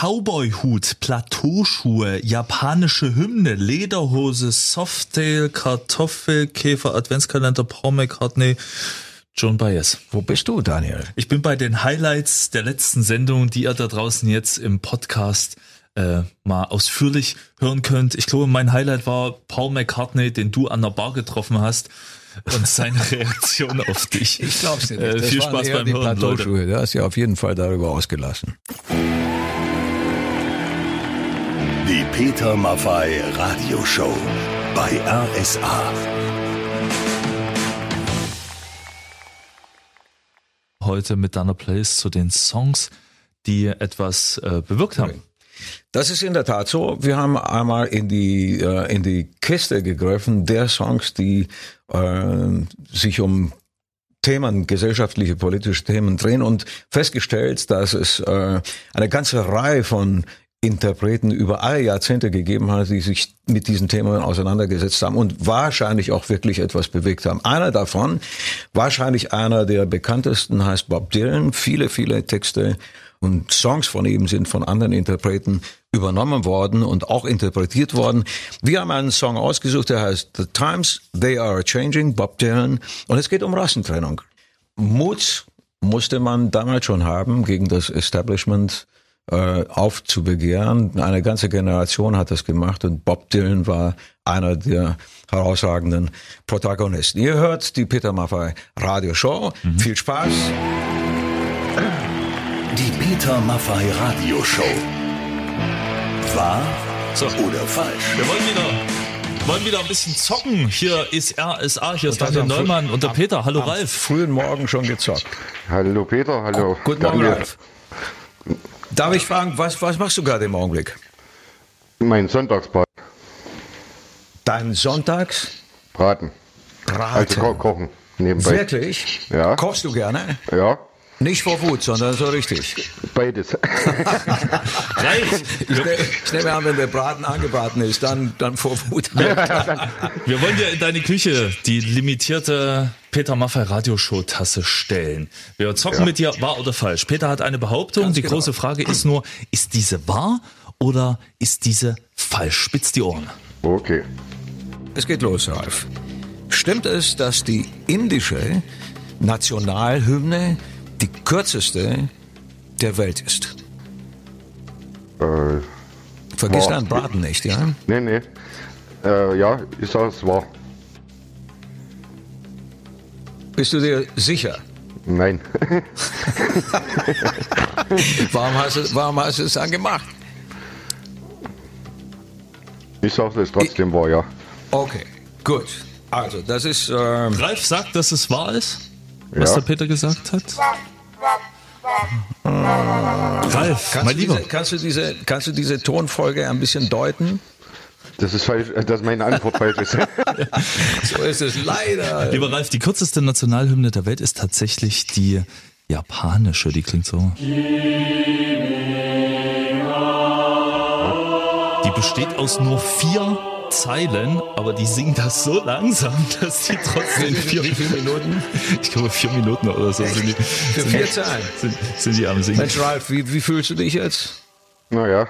Cowboyhut, Plateauschuhe, japanische Hymne, Lederhose, Softail, Kartoffelkäfer, Adventskalender, Paul McCartney, John Baez. Wo bist du, Daniel? Ich bin bei den Highlights der letzten Sendung, die ihr da draußen jetzt im Podcast äh, mal ausführlich hören könnt. Ich glaube, mein Highlight war Paul McCartney, den du an der Bar getroffen hast und seine Reaktion auf dich. Ich glaub's dir nicht. Äh, viel Spaß beim Hören, Leute. Plateauschuhe. Der ist ja auf jeden Fall darüber ausgelassen. Die Peter Maffei Radioshow bei RSA. Heute mit deiner Playlist zu den Songs, die etwas äh, bewirkt haben. Das ist in der Tat so. Wir haben einmal in die, äh, in die Kiste gegriffen der Songs, die äh, sich um Themen, gesellschaftliche, politische Themen drehen und festgestellt, dass es äh, eine ganze Reihe von Interpreten über alle Jahrzehnte gegeben hat, die sich mit diesen Themen auseinandergesetzt haben und wahrscheinlich auch wirklich etwas bewegt haben. Einer davon, wahrscheinlich einer der bekanntesten, heißt Bob Dylan. Viele, viele Texte und Songs von ihm sind von anderen Interpreten übernommen worden und auch interpretiert worden. Wir haben einen Song ausgesucht, der heißt The Times They Are Changing, Bob Dylan. Und es geht um Rassentrennung. Mut musste man damals schon haben gegen das Establishment äh, aufzubegehren. Eine ganze Generation hat das gemacht und Bob Dylan war einer der herausragenden Protagonisten. Ihr hört die Peter Maffay Radio Show. Viel Spaß. Die Peter Maffei Radioshow. Wahr So. oder falsch? Wir wollen wieder, wollen wieder ein bisschen zocken. Hier ist RSA, hier ist Daniel Neumann und der Peter. Hallo Am Ralf. frühen Morgen schon gezockt. Hallo Peter, hallo. Guten Morgen. Ralf. Darf ich fragen, was, was machst du gerade im Augenblick? Mein Sonntagsbraten. Dein Sonntags Braten. Also ko kochen nebenbei. Wirklich? Ja. Kochst du gerne? Ja, Nicht vor Wut, sondern so richtig. beides. Ralf, Ich, ne, ich nehme an, wenn der Braten angebraten ist, dann, dann vor Wut. wir wollen dir in deine Küche die limitierte Peter Maffay Radioshow Tasse stellen. Wir zocken mit dir wahr oder falsch. Peter hat eine Behauptung. Ganz die genau. große Frage ist nur, ist diese wahr oder ist diese falsch? Spitz die Ohren. Okay. Es geht los, Ralf. Stimmt es, dass die indische Nationalhymne die kürzeste der Welt ist? Äh, Vergiss deinen Braten nicht, ja? nee, nee. Äh, ja, ich sag es wahr. Bist du dir sicher? Nein. Warum hast du, warum hast du es dann gemacht? Ich sag es trotzdem wahr, ja. Okay, gut. Also, das ist. Ähm, Ralf sagt, dass es wahr ist, was Ja. der Peter gesagt hat. Ralf, kannst, mein du Lieber. diese, kannst, du diese, kannst du diese Tonfolge ein bisschen deuten? Das ist falsch, äh, dass meine Antwort falsch ist. So ist es leider. Lieber Ralf, die kürzeste Nationalhymne der Welt ist tatsächlich die japanische. Die klingt so. Die besteht aus nur vier Zeilen, aber die singen das so langsam, dass die trotzdem vier, Wie viele Minuten? ich glaube vier Minuten oder so sind die, Für sind, vier Zahlen. sind, sind die am Singen. Mensch, Ralf, wie, wie fühlst du dich jetzt? naja,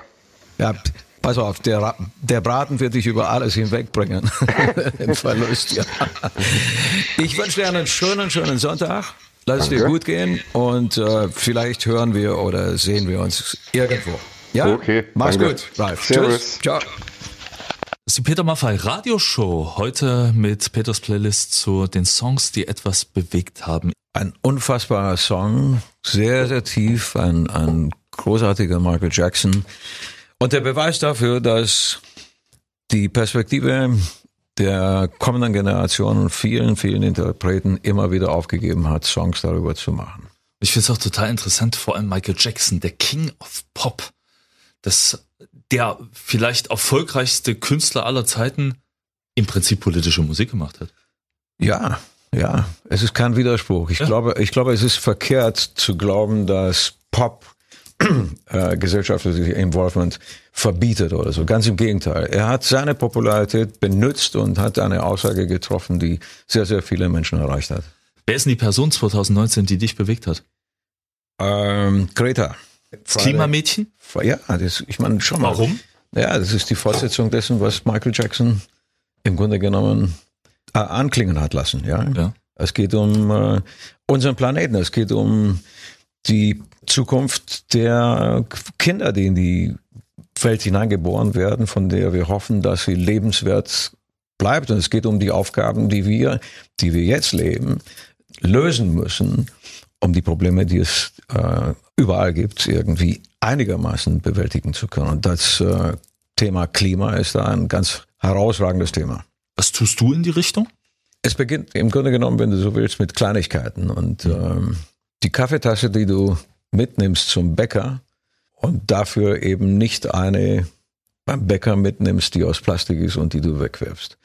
Ja, pass auf, der, der Braten wird dich über alles hinwegbringen. Den Verlust, ja. Ich wünsche dir einen schönen, schönen Sonntag. Lass es dir gut gehen und äh, vielleicht hören wir oder sehen wir uns irgendwo. Ja? Okay, Mach's danke. gut, Ralf. Servus. Tschüss. Ciao. Das ist die Peter Maffay Radioshow. Heute mit Peters Playlist zu den Songs, die etwas bewegt haben. Ein unfassbarer Song, sehr, sehr tief, ein, ein großartiger Michael Jackson. Und der Beweis dafür, dass die Perspektive der kommenden Generationen vielen, vielen Interpreten immer wieder aufgegeben hat, Songs darüber zu machen. Ich finde es auch total interessant, vor allem Michael Jackson, der King of Pop, das, der vielleicht erfolgreichste Künstler aller Zeiten, im Prinzip politische Musik gemacht hat. Ja, ja, es ist kein Widerspruch. Ich glaube, ich glaube, es ist verkehrt zu glauben, dass Pop äh, gesellschaftliche Involvement verbietet oder so. Ganz im Gegenteil. Er hat seine Popularität benutzt und hat eine Aussage getroffen, die sehr, sehr viele Menschen erreicht hat. Wer ist denn die Person 2019, die dich bewegt hat? Ähm, Greta. Das Klimamädchen? Ja, das, ich meine schon mal. Warum? Ja, das ist die Fortsetzung dessen, was Michael Jackson im Grunde genommen äh, anklingen hat lassen. Ja? Ja. Es geht um äh, unseren Planeten, es geht um die Zukunft der Kinder, die in die Welt hineingeboren werden, von der wir hoffen, dass sie lebenswert bleibt. Und es geht um die Aufgaben, die wir, die wir jetzt leben, lösen müssen, um die Probleme, die es äh, überall gibt, irgendwie einigermaßen bewältigen zu können. Und das äh, Thema Klima ist da ein ganz herausragendes Thema. Was tust du in die Richtung? Es beginnt im Grunde genommen, wenn du so willst, mit Kleinigkeiten. Und ähm, die Kaffeetasse, die du mitnimmst zum Bäcker und dafür eben nicht eine beim Bäcker mitnimmst, die aus Plastik ist und die du wegwirfst.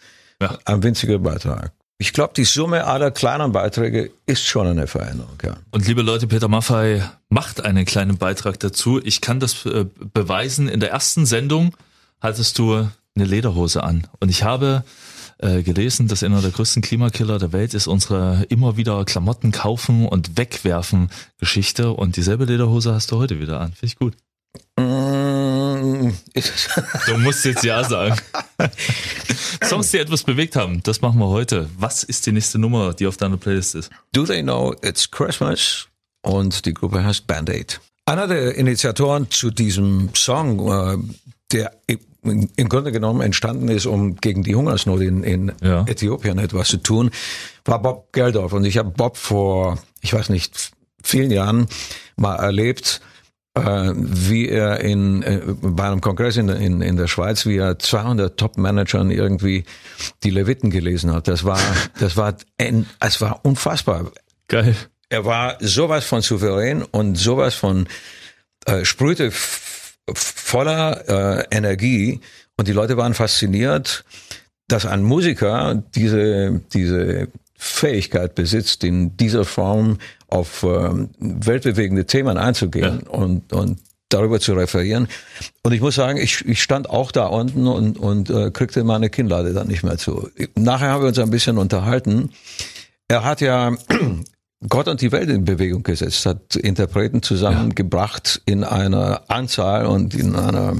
Ja. Ein winziger Beitrag. Ich glaube, die Summe aller kleinen Beiträge ist schon eine Veränderung. Ja. Und liebe Leute, Peter Maffei macht einen kleinen Beitrag dazu. Ich kann das äh, beweisen. In der ersten Sendung hattest du eine Lederhose an. Und ich habe äh, gelesen, dass einer der größten Klimakiller der Welt ist unsere immer wieder Klamotten kaufen und wegwerfen Geschichte. Und dieselbe Lederhose hast du heute wieder an. Finde ich gut. Mm, Du musst jetzt ja sagen. Songs, die etwas bewegt haben, das machen wir heute. Was ist die nächste Nummer, die auf deiner Playlist ist? Do They Know It's Christmas? Und die Gruppe heißt Band Aid. Einer der Initiatoren zu diesem Song, äh, der im Grunde genommen entstanden ist, um gegen die Hungersnot in, in Ja. Äthiopien etwas zu tun, war Bob Geldof. Und ich habe Bob vor, ich weiß nicht, vielen Jahren mal erlebt, wie er in, äh, bei einem Kongress in, in, in der Schweiz, wie er 200 Top-Managern irgendwie die Leviten gelesen hat. Das war, das war, ein, es war unfassbar. Geil. Er war sowas von souverän und sowas von äh, sprühte voller äh, Energie und die Leute waren fasziniert, dass ein Musiker diese diese Fähigkeit besitzt, in dieser Form auf ähm, weltbewegende Themen einzugehen und und darüber zu referieren. Und ich muss sagen, ich, ich stand auch da unten und, und äh, kriegte meine Kinnlade dann nicht mehr zu. Nachher haben wir uns ein bisschen unterhalten. Er hat ja Gott und die Welt in Bewegung gesetzt, hat Interpreten zusammengebracht in einer Anzahl und in einer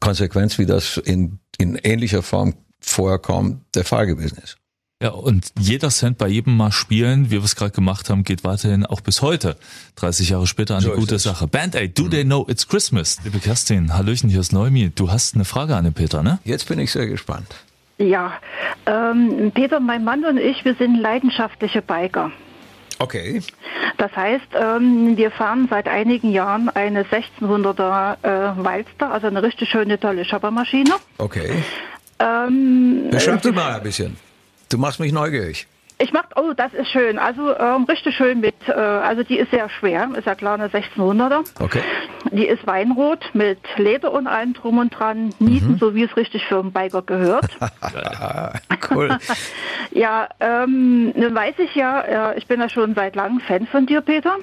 Konsequenz, wie das in, in ähnlicher Form vorher kaum der Fall gewesen ist. Ja, und jeder Cent bei jedem Mal spielen, wie wir es gerade gemacht haben, geht weiterhin auch bis heute, 30 Jahre später, an So die gute. Sache. Band Aid, do they know it's Christmas? Liebe Kerstin, Hallöchen, hier ist Neumi. Du hast eine Frage an den Peter, ne? Jetzt bin ich sehr gespannt. Ja, ähm, Peter, mein Mann und ich, wir sind leidenschaftliche Biker. Okay. Das heißt, ähm, wir fahren seit einigen Jahren eine 1600er äh, Wildster, also eine richtig schöne, tolle Shoppermaschine. Okay. Ähm, Beschreib du mal ein bisschen. Du machst mich neugierig. ich mach, oh, das ist schön. Also ähm, richtig schön mit, äh, also die ist sehr schwer, ist ja klar eine 1600er. Okay. Die ist weinrot mit Leder und allem drum und dran, Nieten, so wie es richtig für einen Biker gehört. Cool. Ja, ähm, nun weiß ich ja, äh, ich bin ja schon seit langem Fan von dir, Peter.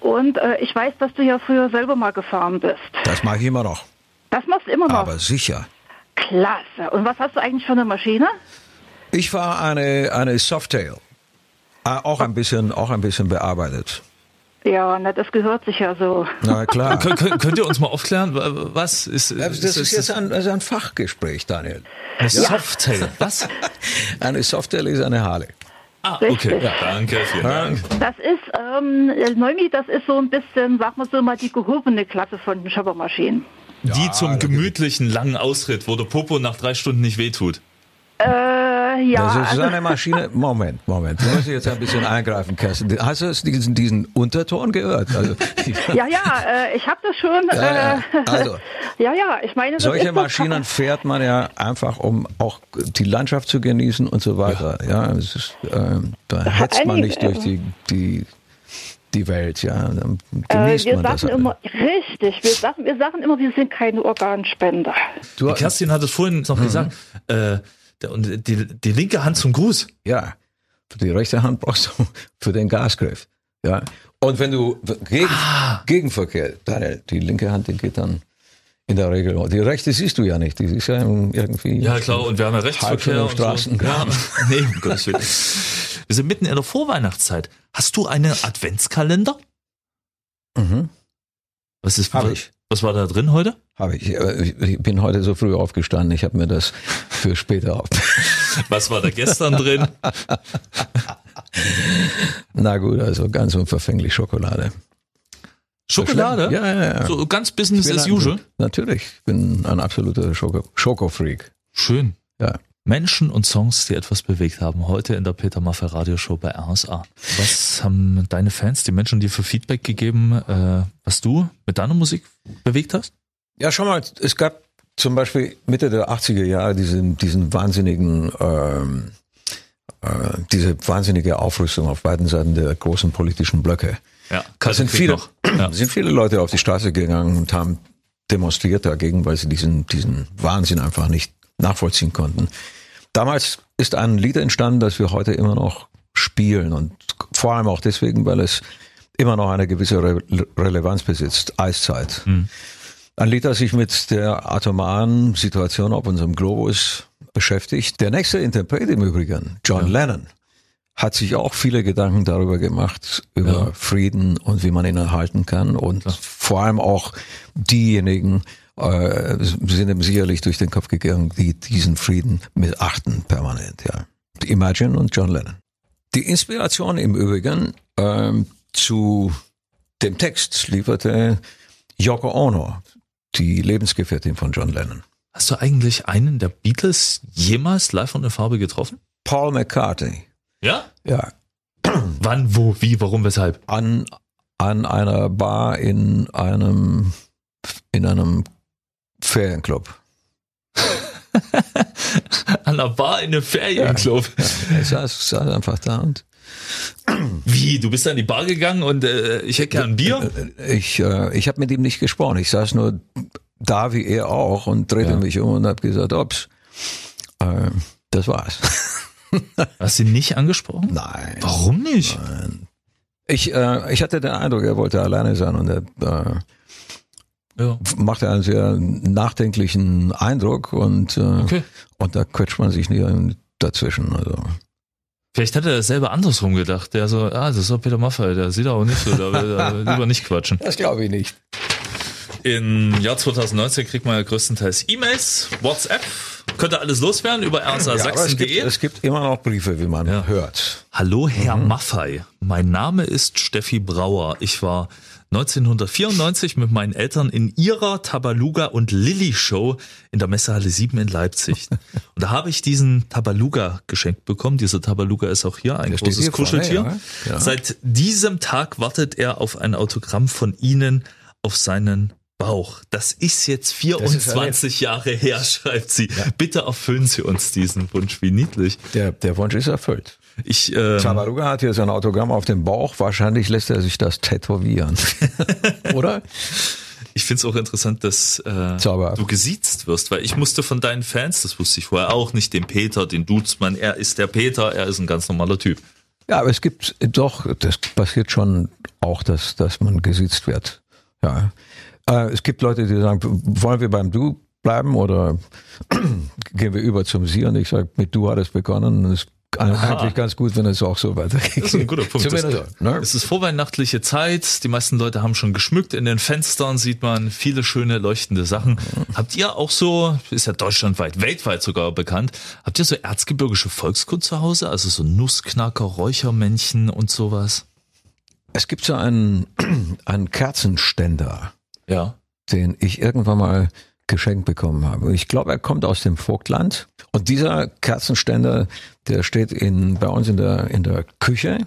Und äh, ich weiß, dass du ja früher selber mal gefahren bist. Das mache ich immer noch. Das machst du immer noch. Aber sicher. Klasse. Und was hast du eigentlich für eine Maschine? Ich war eine, eine Softail. Äh, Auch ein bisschen, auch ein bisschen bearbeitet. Ja, na, das gehört sich ja so. Na klar. Kön könnt, ihr uns mal aufklären, wa- was ist, Das ist jetzt ein, das ist ein Fachgespräch, Daniel. eine Softail? Was? Eine Softail ist eine Harley. Ah, Richtig. okay. Ja, danke, vielen Dank. Das ist, ähm, Neumi, das ist so ein bisschen, sag mal so mal, die gehobene Klasse von den Shoppermaschinen. Die zum gemütlichen langen Ausritt, wo der Popo nach drei Stunden nicht wehtut. Äh, ja, Das ist also, eine Maschine. Moment, Moment. Du musst jetzt ein bisschen eingreifen, Kerstin. Hast du diesen, diesen Unterton gehört? Also, ja, ja, äh, ich habe das schon. Ja, ja. Äh, Also. ja, ja, ich meine, solche Maschinen fährt man ja einfach, um auch die Landschaft zu genießen und so weiter. Ja, es ist, ähm, da hetzt man nicht durch die, die, die Welt. Ja, dann Äh, genießt wir man das. sagen halt. immer, richtig, wir sagen, wir sagen immer, wir sind keine Organspender. Du, Kerstin hat es vorhin noch gesagt. Äh, und die, die linke Hand zum Gruß. Ja, für die rechte Hand brauchst du für den Gasgriff. Ja. Und wenn du gegen, Ah. Gegenverkehr, Daniel, die linke Hand, die geht dann in der Regel. Die rechte siehst du ja nicht, die ist ja irgendwie. Ja, klar, und wir haben ja Rechtsverkehr. Und Straßen. so. Ja, nee, um Gottes Willen. Wir sind mitten in der Vorweihnachtszeit. Hast du einen Adventskalender? Mhm. Was ist Hab was, ich. was war da drin heute? Habe ich. Ich bin heute so früh aufgestanden. Ich habe mir das für später auf. Was war da gestern drin? Na gut, also ganz unverfänglich Schokolade. Schokolade? Ja, ja, ja. So ganz Business as ein- usual. Natürlich. Ich bin ein absoluter Schoko- Schoko-Freak. Schön. Ja. Menschen und Songs, die etwas bewegt haben, heute in der Peter Maffay Radioshow bei RSA. Was haben deine Fans, die Menschen dir für Feedback gegeben, äh, was du mit deiner Musik bewegt hast? Ja, schau mal, es gab zum Beispiel Mitte der 80er Jahre diesen, diesen wahnsinnigen, ähm, äh, diese wahnsinnige Aufrüstung auf beiden Seiten der großen politischen Blöcke. Ja, Da sind viele, sind viele Leute auf die Straße gegangen und haben demonstriert dagegen, weil sie diesen, diesen Wahnsinn einfach nicht nachvollziehen konnten. Damals ist ein Lied entstanden, das wir heute immer noch spielen und vor allem auch deswegen, weil es immer noch eine gewisse Re Relevanz besitzt. Eiszeit. Ein Lied, das sich mit der atomaren Situation auf unserem Globus beschäftigt. Der nächste Interpret im Übrigen, John Lennon, hat sich auch viele Gedanken darüber gemacht, über Ja. Frieden und wie man ihn erhalten kann. Und vor allem auch diejenigen äh, sind ihm sicherlich durch den Kopf gegangen, die diesen Frieden missachten permanent. Ja. Imagine und John Lennon. Die Inspiration im Übrigen ähm, zu dem Text lieferte Yoko Ono, die Lebensgefährtin von John Lennon. Hast du eigentlich einen der Beatles jemals live und in Farbe getroffen? Paul McCartney. Ja. Ja, Wann, wo, wie, warum, weshalb? an, an einer Bar in einem, in einem Ferienclub. An der Bar in einem Ferienclub. Er saß, saß einfach da und Wie, du bist an die Bar gegangen und äh, ich hätte gern ein Bier? ich, äh, ich habe mit ihm nicht gesprochen. Ich saß nur da wie er auch und drehte Ja. mich um und habe gesagt, ups, äh, das war's. Hast du ihn nicht angesprochen? Nein. Warum nicht? Ich, äh, ich hatte den Eindruck, er wollte alleine sein und er äh, Ja. machte einen sehr nachdenklichen Eindruck und, äh, Okay. und da quetscht man sich nicht dazwischen. Also. Vielleicht hat er das selber andersrum gedacht. Der so, ah, das ist doch Peter Maffay, der sieht auch nicht so, da will er lieber nicht quatschen. Das glaube ich nicht. Im Jahr 2019 kriegt man ja größtenteils E-Mails, WhatsApp. Könnt ihr alles loswerden über Ja, aber es, gibt, rsa-sachsen.de. es gibt immer noch Briefe, wie man Ja. hört. Hallo Herr Maffei, mein Name ist Steffi Brauer. Ich war 1994 mit meinen Eltern in ihrer Tabaluga und Lilly Show in der Messehalle 7 in Leipzig. Und da habe ich diesen Tabaluga geschenkt bekommen. Dieser Tabaluga ist auch hier ein steht großes hier vorne, Kuscheltier. ja. Genau. Seit diesem Tag wartet er auf ein Autogramm von Ihnen auf seinen Bauch. Das ist jetzt 24 Jahre her, schreibt sie. Bitte erfüllen Sie uns diesen Wunsch. Wie niedlich. Der, der Wunsch ist erfüllt. Ich, ähm, Tabaluga hat hier sein Autogramm auf dem Bauch. Wahrscheinlich lässt er sich das tätowieren. Oder? Ich finde es auch interessant, dass äh, du gesiezt wirst, weil ich musste von deinen Fans, das wusste ich vorher auch nicht, den Peter, den duzt man, er ist der Peter, er ist ein ganz normaler Typ. Ja, aber es gibt doch, das passiert schon auch, dass, dass man gesiezt wird. Ja. Äh, es gibt Leute, die sagen, wollen wir beim Du bleiben oder gehen wir über zum Sie? Und ich sage, mit Du hat es begonnen. Und es eigentlich ganz gut, wenn es auch so weitergeht. Das ist ein guter Punkt. Zumindest ne? Es ist vorweihnachtliche Zeit, die meisten Leute haben schon geschmückt, in den Fenstern sieht man viele schöne leuchtende Sachen. Habt ihr auch so, ist ja deutschlandweit, weltweit sogar bekannt, habt ihr so erzgebirgische Volkskunst zu Hause? Also so Nussknacker, Räuchermännchen und sowas? Es gibt so einen, einen Kerzenständer, Ja. den ich irgendwann mal geschenkt bekommen habe. Ich glaube, er kommt aus dem Vogtland. Und dieser Kerzenständer, der steht in, bei uns in der, in der Küche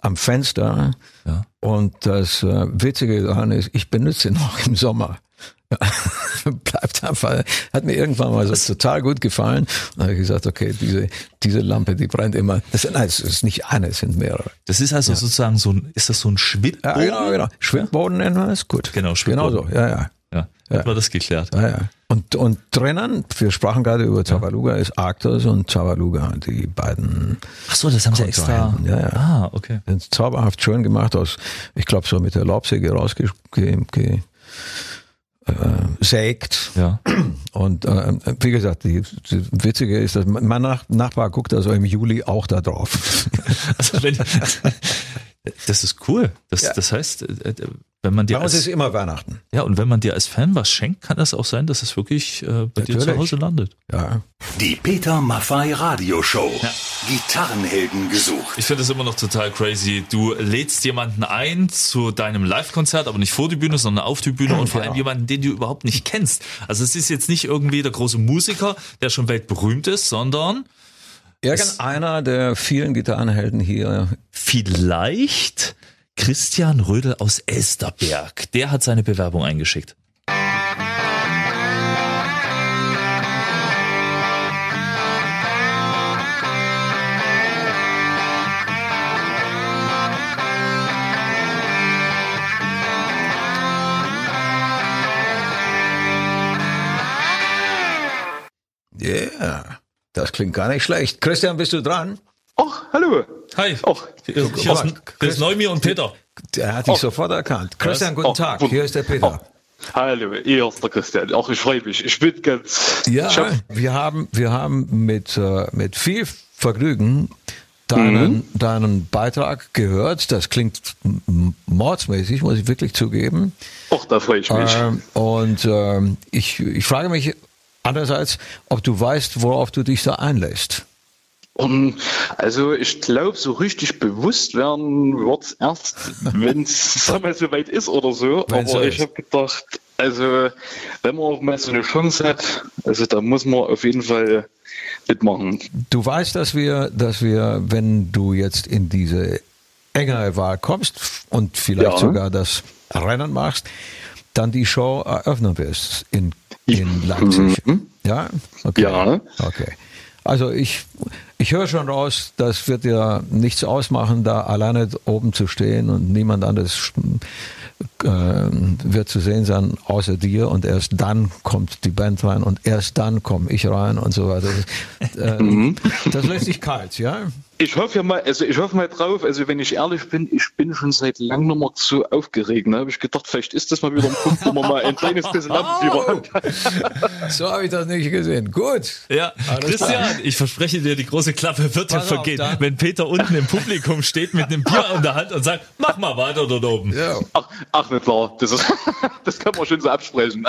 am Fenster. Ja. Und das äh, Witzige daran ist, ich benutze ihn auch im Sommer. Bleibt einfach, hat mir irgendwann mal so total gut gefallen. Und dann habe ich gesagt, okay, diese, diese Lampe, die brennt immer. Das, nein, es ist nicht eine, es sind mehrere. Das ist also sozusagen so ein, ist das so ein Schwibbogen? Ja, genau, genau. Schwimmbboden nennen wir es, gut. Genau, Genau Schwimmbboden. so, ja, ja. Ja, hat man das geklärt. Ja, ja. Und, und drinnen, wir sprachen gerade über Tabaluga, ist Arktos und Tabaluga, die beiden Ach so, das haben sie extra. Ja, ja. Ah, okay. sind zauberhaft schön gemacht aus, ich glaube, so mit der Laubsäge rausgesägt. Ge, äh. Ja. Und äh, wie gesagt, die, die Witzige ist, dass mein Nach Nachbar guckt also im Juli auch da drauf. Also wenn, Das ist cool. Das, Ja. das heißt, äh, äh, wenn man dir Bei uns als, ist immer Weihnachten. ja, und wenn man dir als Fan was schenkt, kann das auch sein, dass es wirklich äh, bei dir zu Natürlich. Hause landet. Ja. Die Peter Maffei Radioshow. Gitarrenhelden gesucht. Ich finde das immer noch total crazy. Du lädst jemanden ein zu deinem Live-Konzert, aber nicht vor die Bühne, sondern auf die Bühne und vor allem jemanden, den du überhaupt nicht kennst. Also es ist jetzt nicht irgendwie der große Musiker, der schon weltberühmt ist, sondern Irgendeiner der vielen Gitarrenhelden hier. Vielleicht Christian Rödel aus Elsterberg. Der hat seine Bewerbung eingeschickt. Yeah. Das klingt gar nicht schlecht. Christian, bist du dran? Ach, hallo. Hi. Ach, Hier, ist, hier ist Neumir und Peter. Der hat dich sofort erkannt. Christian, guten Oh, Tag. Hier ist der Peter. hallo, ihr ist der Christian. Ach, ich freue mich. Ich bin ganz. Ja, hab, wir haben, wir haben mit, äh, mit viel Vergnügen deinen, deinen Beitrag gehört. Das klingt mordsmäßig, muss ich wirklich zugeben. ach, da freue ich mich. Ähm, und ähm, ich, ich frage mich andererseits, ob du weißt, worauf du dich da einlässt. Und also ich glaube, so richtig bewusst werden wird erst, wenn es mal so weit ist oder so. Wenn's Aber ich habe gedacht, also wenn man auch mal so eine Chance hat, also da muss man auf jeden Fall mitmachen. Du weißt, dass wir, dass wir, wenn du jetzt in diese engere Wahl kommst und vielleicht Ja. sogar das Rennen machst, dann die Show eröffnen wirst in, in Leipzig. Ja? Okay. Ja. Okay. Also ich, ich höre schon raus, das wird dir nichts ausmachen, da alleine oben zu stehen und niemand anderes äh, wird zu sehen sein außer dir und erst dann kommt die Band rein und erst dann komme ich rein und so weiter. Das, äh, das lässt sich kalt, ja? Ich hoffe ja mal, also ich hoffe mal drauf, also wenn ich ehrlich bin, ich bin schon seit langem nicht mehr so aufgeregt. Ne? Habe ich gedacht, vielleicht ist das mal wieder ein Punkt, wo man mal ein kleines bisschen Lampenfieber hat. So habe ich das nicht gesehen. Gut. Ja, Christian, ich verspreche dir, die große Klappe wird dir auf, vergehen, dann. wenn Peter unten im Publikum steht mit einem Bier in der Hand und sagt, mach mal weiter dort oben. Ja. Ach, ach nicht klar, das, ist, das kann man schon so absprechen.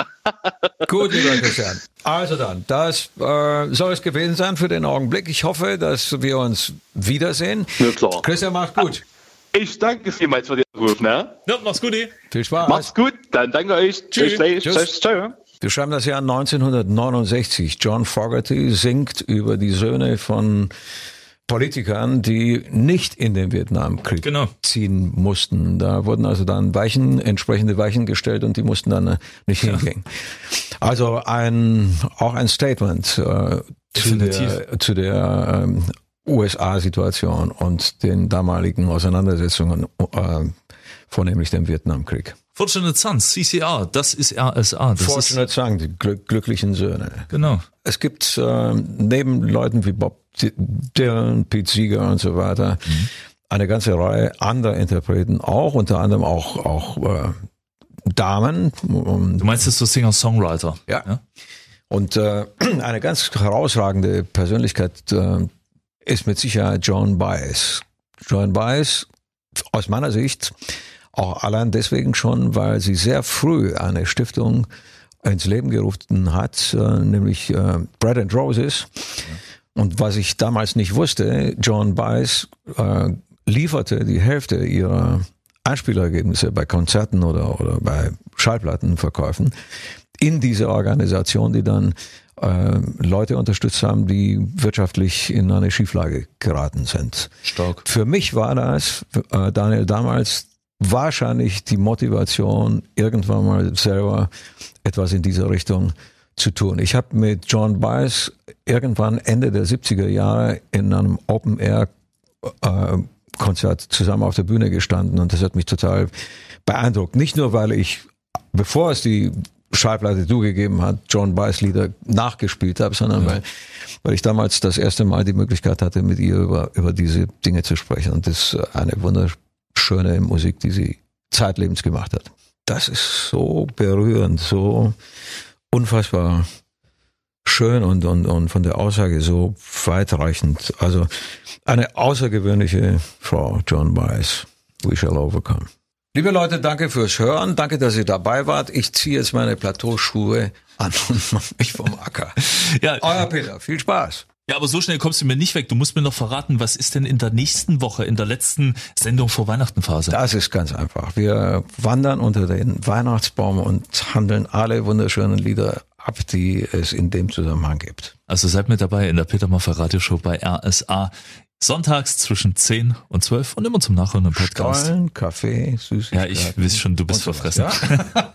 Gut, lieber Christian. Also dann, das äh, soll es gewesen sein für den Augenblick. Ich hoffe, dass wir uns wiedersehen. Ja, klar. Christian, mach's gut. Ich danke vielmals für den Anruf. Ne? Ja, mach's gut, eh. Viel Spaß. Macht's gut, dann danke euch. Tschüss. Tschüss. Tschüss. Ciao. Wir schreiben das Jahr 1969. John Fogerty singt über die Söhne von Politikern, die nicht in den Vietnamkrieg Genau. ziehen mussten. Da wurden also dann Weichen, entsprechende Weichen gestellt und die mussten dann äh, nicht hingehen. Also ein, auch ein Statement äh, zu der, zu der ähm, USA-Situation und den damaligen Auseinandersetzungen, äh, vornehmlich dem Vietnamkrieg. Fortunate Sons, CCR, das ist RSA. Das Fortunate Sang, die glück, glücklichen Söhne. genau. Es gibt äh, neben Leuten wie Bob Dylan, Pete Seeger und so weiter eine ganze Reihe anderer Interpreten, auch unter anderem auch auch äh, Damen Du meinst jetzt so Singer-Songwriter? ja. und äh, eine ganz herausragende Persönlichkeit äh, ist mit Sicherheit John Baez. John Baez aus meiner Sicht auch allein deswegen schon, weil sie sehr früh eine Stiftung ins Leben gerufen hat, äh, nämlich äh, Bread and Roses. Und was ich damals nicht wusste, John Baez äh, lieferte die Hälfte ihrer Einspielergebnisse bei Konzerten oder, oder bei Schallplattenverkäufen in diese Organisation, die dann äh, Leute unterstützt haben, die wirtschaftlich in eine Schieflage geraten sind. Stark. Für mich war das, äh, Daniel, damals wahrscheinlich die Motivation, irgendwann mal selber etwas in dieser Richtung zu tun. Ich habe mit John Baez irgendwann Ende der 70er Jahre in einem Open Air äh, Konzert zusammen auf der Bühne gestanden und das hat mich total beeindruckt. Nicht nur, weil ich, bevor es die Schallplatte Du gegeben hat, John Baez Lieder nachgespielt habe, sondern weil, weil ich damals das erste Mal die Möglichkeit hatte, mit ihr über, über diese Dinge zu sprechen. Und das ist eine wunderschöne Musik, die sie zeitlebens gemacht hat. Das ist so berührend, so unfassbar schön und, und, und von der Aussage so weitreichend. Also eine außergewöhnliche Frau, John Baez. We shall overcome. Liebe Leute, danke fürs Hören. Danke, dass ihr dabei wart. Ich ziehe jetzt meine Plateauschuhe an und mache mich vom Acker. ja. Euer Peter, viel Spaß. Ja, aber so schnell kommst du mir nicht weg. Du musst mir noch verraten, was ist denn in der nächsten Woche, in der letzten Sendung vor Weihnachtenphase? Das ist ganz einfach. Wir wandern unter den Weihnachtsbaum und handeln alle wunderschönen Lieder ab, die es in dem Zusammenhang gibt. Also seid mit dabei in der Peter Maffay Radioshow bei RSA. Sonntags zwischen 10 und 12 und immer zum Nachhören im Podcast. Stollen, Kaffee, Süßigkeiten. Ja, ich weiß schon, du bist verfressen. Ja?